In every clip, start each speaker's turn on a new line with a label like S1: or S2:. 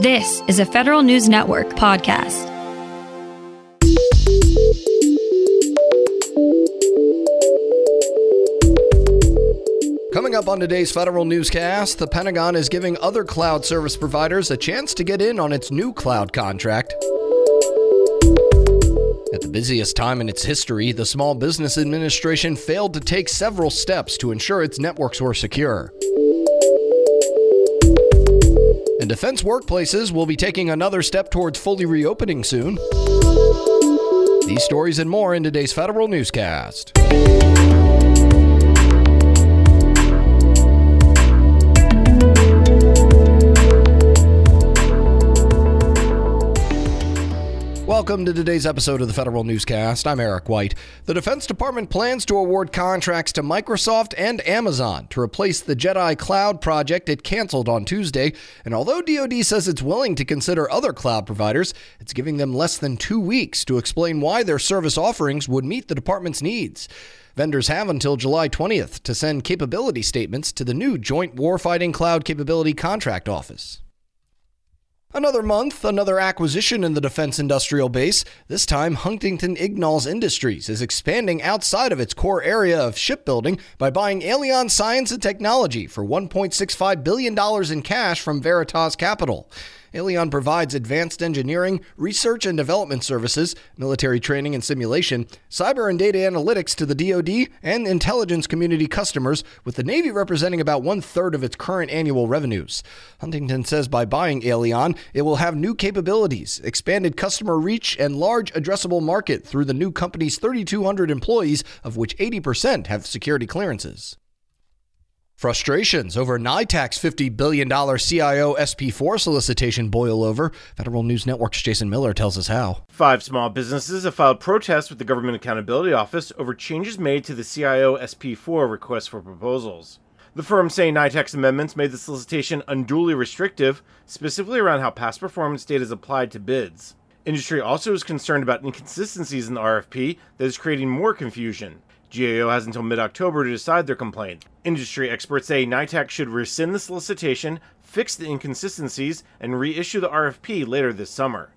S1: This is a Federal News Network podcast.
S2: Coming up on today's Federal Newscast, the Pentagon is giving other cloud service providers a chance to get in on its new cloud contract. At the busiest time in its history, the Small Business Administration failed to take several steps to ensure its networks were secure. Defense workplaces will be taking another step towards fully reopening soon. These stories and more in today's Federal Newscast. Welcome to today's episode of the Federal Newscast. I'm Eric White. The Defense Department plans to award contracts to Microsoft and Amazon to replace the Jedi Cloud project it canceled on Tuesday. And although DoD says it's willing to consider other cloud providers, it's giving them less than two weeks to explain why their service offerings would meet the department's needs. Vendors have until July 20th to send capability statements to the new Joint Warfighting Cloud Capability Contract Office. Another month, another acquisition in the defense industrial base. This time, Huntington Ingalls Industries is expanding outside of its core area of shipbuilding by buying Alion Science and Technology for $1.65 billion in cash from Veritas Capital. Alion provides advanced engineering, research and development services, military training and simulation, cyber and data analytics to the DoD and intelligence community customers, with the Navy representing about one third of its current annual revenues. Huntington says by buying Alion, it will have new capabilities, expanded customer reach, and large addressable market through the new company's 3,200 employees, of which 80% have security clearances. Frustrations over NITAAC's $50 billion CIO SP4 solicitation boil over. Federal News Network's Jason Miller tells us how.
S3: Five small businesses have filed protests with the Government Accountability Office over changes made to the CIO SP4 request for proposals. The firms say NITAAC's amendments made the solicitation unduly restrictive, specifically around how past performance data is applied to bids. Industry also is concerned about inconsistencies in the RFP that is creating more confusion. GAO has until mid October to decide their complaint. Industry experts say NITAAC should rescind the solicitation, fix the inconsistencies, and reissue the RFP later this summer.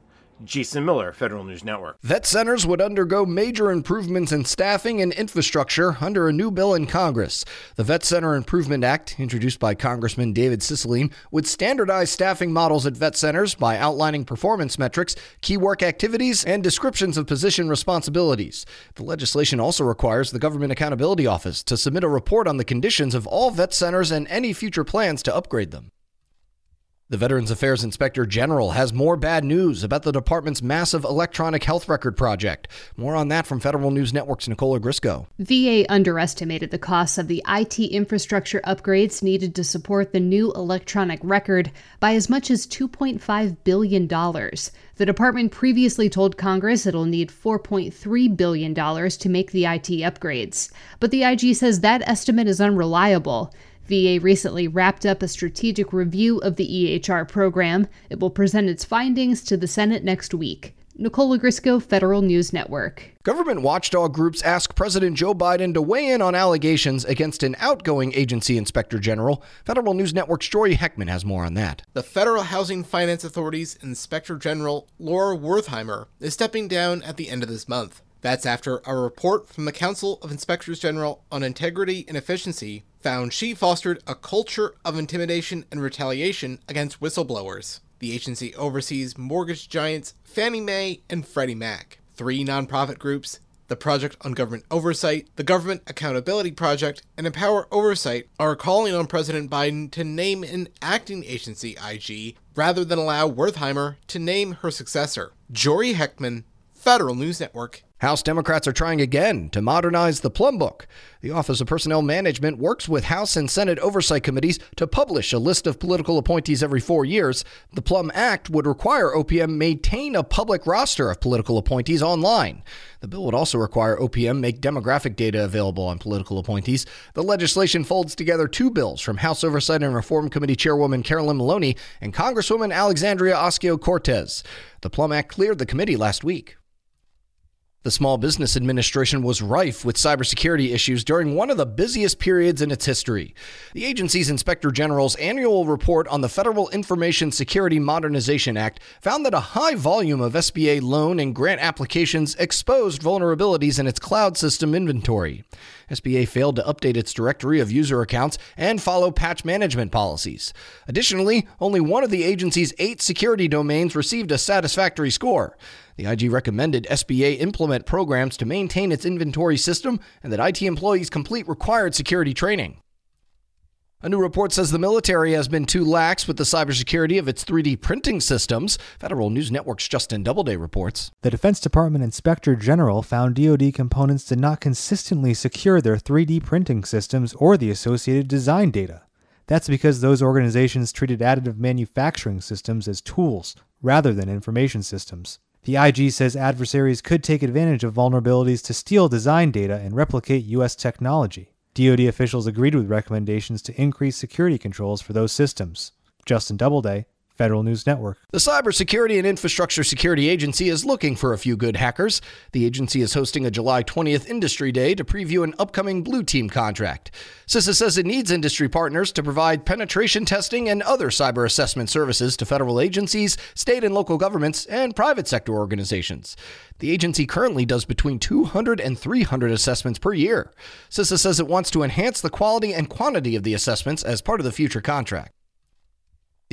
S3: Jason Miller, Federal News Network.
S2: Vet centers would undergo major improvements in staffing and infrastructure under a new bill in Congress. The Vet Center Improvement Act, introduced by Congressman David Cicilline, would standardize staffing models at vet centers by outlining performance metrics, key work activities, and descriptions of position responsibilities. The legislation also requires the Government Accountability Office to submit a report on the conditions of all vet centers and any future plans to upgrade them. The Veterans Affairs Inspector General has more bad news about the department's massive electronic health record project. More on that from Federal News Network's Nicole Ogrysko.
S4: VA underestimated the costs of the IT infrastructure upgrades needed to support the new electronic record by as much as $2.5 billion. The department previously told Congress it'll need $4.3 billion to make the IT upgrades. But the IG says that estimate is unreliable. VA recently wrapped up a strategic review of the EHR program. It will present its findings to the Senate next week. Nicole Ogrysko, Federal News Network.
S2: Government watchdog groups ask President Joe Biden to weigh in on allegations against an outgoing agency inspector general. Federal News Network's Jory Heckman has more on that.
S5: The Federal Housing Finance Authority's Inspector General Laura Wertheimer is stepping down at the end of this month. That's after a report from the Council of Inspectors General on Integrity and Efficiency found she fostered a culture of intimidation and retaliation against whistleblowers. The agency oversees mortgage giants Fannie Mae and Freddie Mac, three nonprofit groups, the Project on Government Oversight, the Government Accountability Project, and Empower Oversight are calling on President Biden to name an acting agency IG rather than allow Wertheimer to name her successor. Jory Heckman, Federal News Network.
S2: House Democrats are trying again to modernize the Plum Book. The Office of Personnel Management works with House and Senate oversight committees to publish a list of political appointees every four years. The Plum Act would require OPM maintain a public roster of political appointees online. The bill would also require OPM make demographic data available on political appointees. The legislation folds together two bills from House Oversight and Reform Committee Chairwoman Carolyn Maloney and Congresswoman Alexandria Ocasio Cortez. The Plum Act cleared the committee last week. The Small Business Administration was rife with cybersecurity issues during one of the busiest periods in its history. The agency's Inspector General's annual report on the Federal Information Security Modernization Act found that a high volume of SBA loan and grant applications exposed vulnerabilities in its cloud system inventory. SBA failed to update its directory of user accounts and follow patch management policies. Additionally, only one of the agency's eight security domains received a satisfactory score. The IG recommended SBA implement programs to maintain its inventory system and that IT employees complete required security training. A new report says the military has been too lax with the cybersecurity of its 3D printing systems. Federal News Network's Justin Doubleday reports.
S6: The Defense Department Inspector General found DoD components did not consistently secure their 3D printing systems or the associated design data. That's because those organizations treated additive manufacturing systems as tools rather than information systems. The IG says adversaries could take advantage of vulnerabilities to steal design data and replicate U.S. technology. DoD officials agreed with recommendations to increase security controls for those systems. Justin Doubleday, Federal News Network.
S2: The Cybersecurity and Infrastructure Security Agency is looking for a few good hackers. The agency is hosting a July 20th Industry Day to preview an upcoming Blue Team contract. CISA says it needs industry partners to provide penetration testing and other cyber assessment services to federal agencies, state and local governments, and private sector organizations. The agency currently does between 200 and 300 assessments per year. CISA says it wants to enhance the quality and quantity of the assessments as part of the future contract.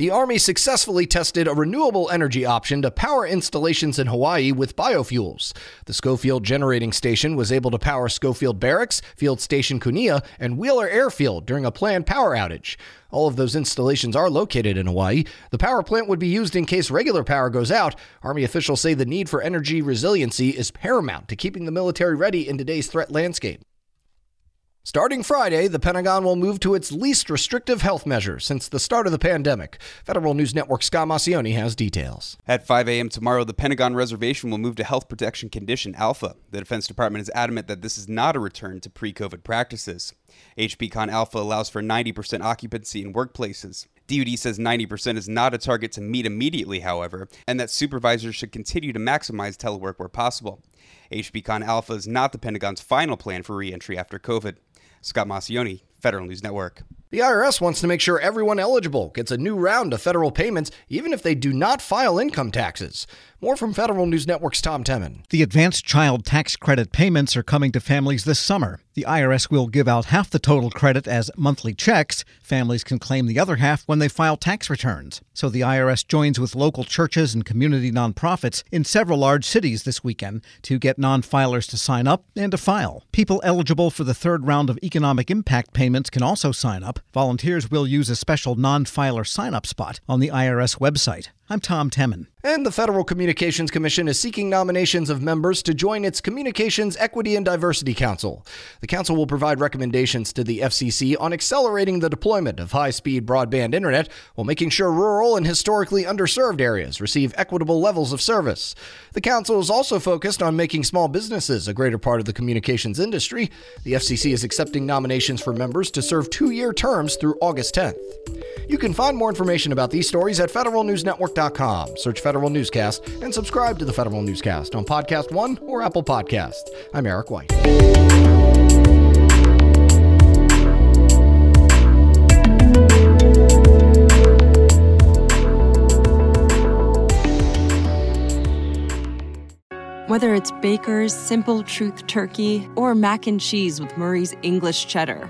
S2: The Army successfully tested a renewable energy option to power installations in Hawaii with biofuels. The Schofield Generating Station was able to power Schofield Barracks, Field Station Kunia, and Wheeler Airfield during a planned power outage. All of those installations are located in Hawaii. The power plant would be used in case regular power goes out. Army officials say the need for energy resiliency is paramount to keeping the military ready in today's threat landscape. Starting Friday, the Pentagon will move to its least restrictive health measures since the start of the pandemic. Federal News Network Scott Maucione has details.
S7: At 5 a.m. tomorrow, the Pentagon reservation will move to Health Protection Condition Alpha. The Defense Department is adamant that this is not a return to pre COVID practices. HPCON Alpha allows for 90% occupancy in workplaces. DoD says 90% is not a target to meet immediately, however, and that supervisors should continue to maximize telework where possible. HPCON Alpha is not the Pentagon's final plan for reentry after COVID. Scott Maucione, Federal News Network.
S2: The IRS wants to make sure everyone eligible gets a new round of federal payments, even if they do not file income taxes. More from Federal News Network's Tom Temin.
S8: The advanced child tax credit payments are coming to families this summer. The IRS will give out half the total credit as monthly checks. Families can claim the other half when they file tax returns. So the IRS joins with local churches and community nonprofits in several large cities this weekend to get non filers to sign up and to file. People eligible for the third round of economic impact payments can also sign up. Volunteers will use a special non filer sign up spot on the IRS website. I'm Tom Temin.
S2: And the Federal Communications Commission is seeking nominations of members to join its Communications Equity and Diversity Council. The council will provide recommendations to the FCC on accelerating the deployment of high speed broadband internet while making sure rural and historically underserved areas receive equitable levels of service. The council is also focused on making small businesses a greater part of the communications industry. The FCC is accepting nominations for members to serve two year terms through August 10th. You can find more information about these stories at federalnewsnetwork.com. Search Federal Newscast and subscribe to the Federal Newscast on Podcast One or Apple Podcasts. I'm Eric White.
S9: Whether it's Baker's Simple Truth Turkey or mac and cheese with Murray's English Cheddar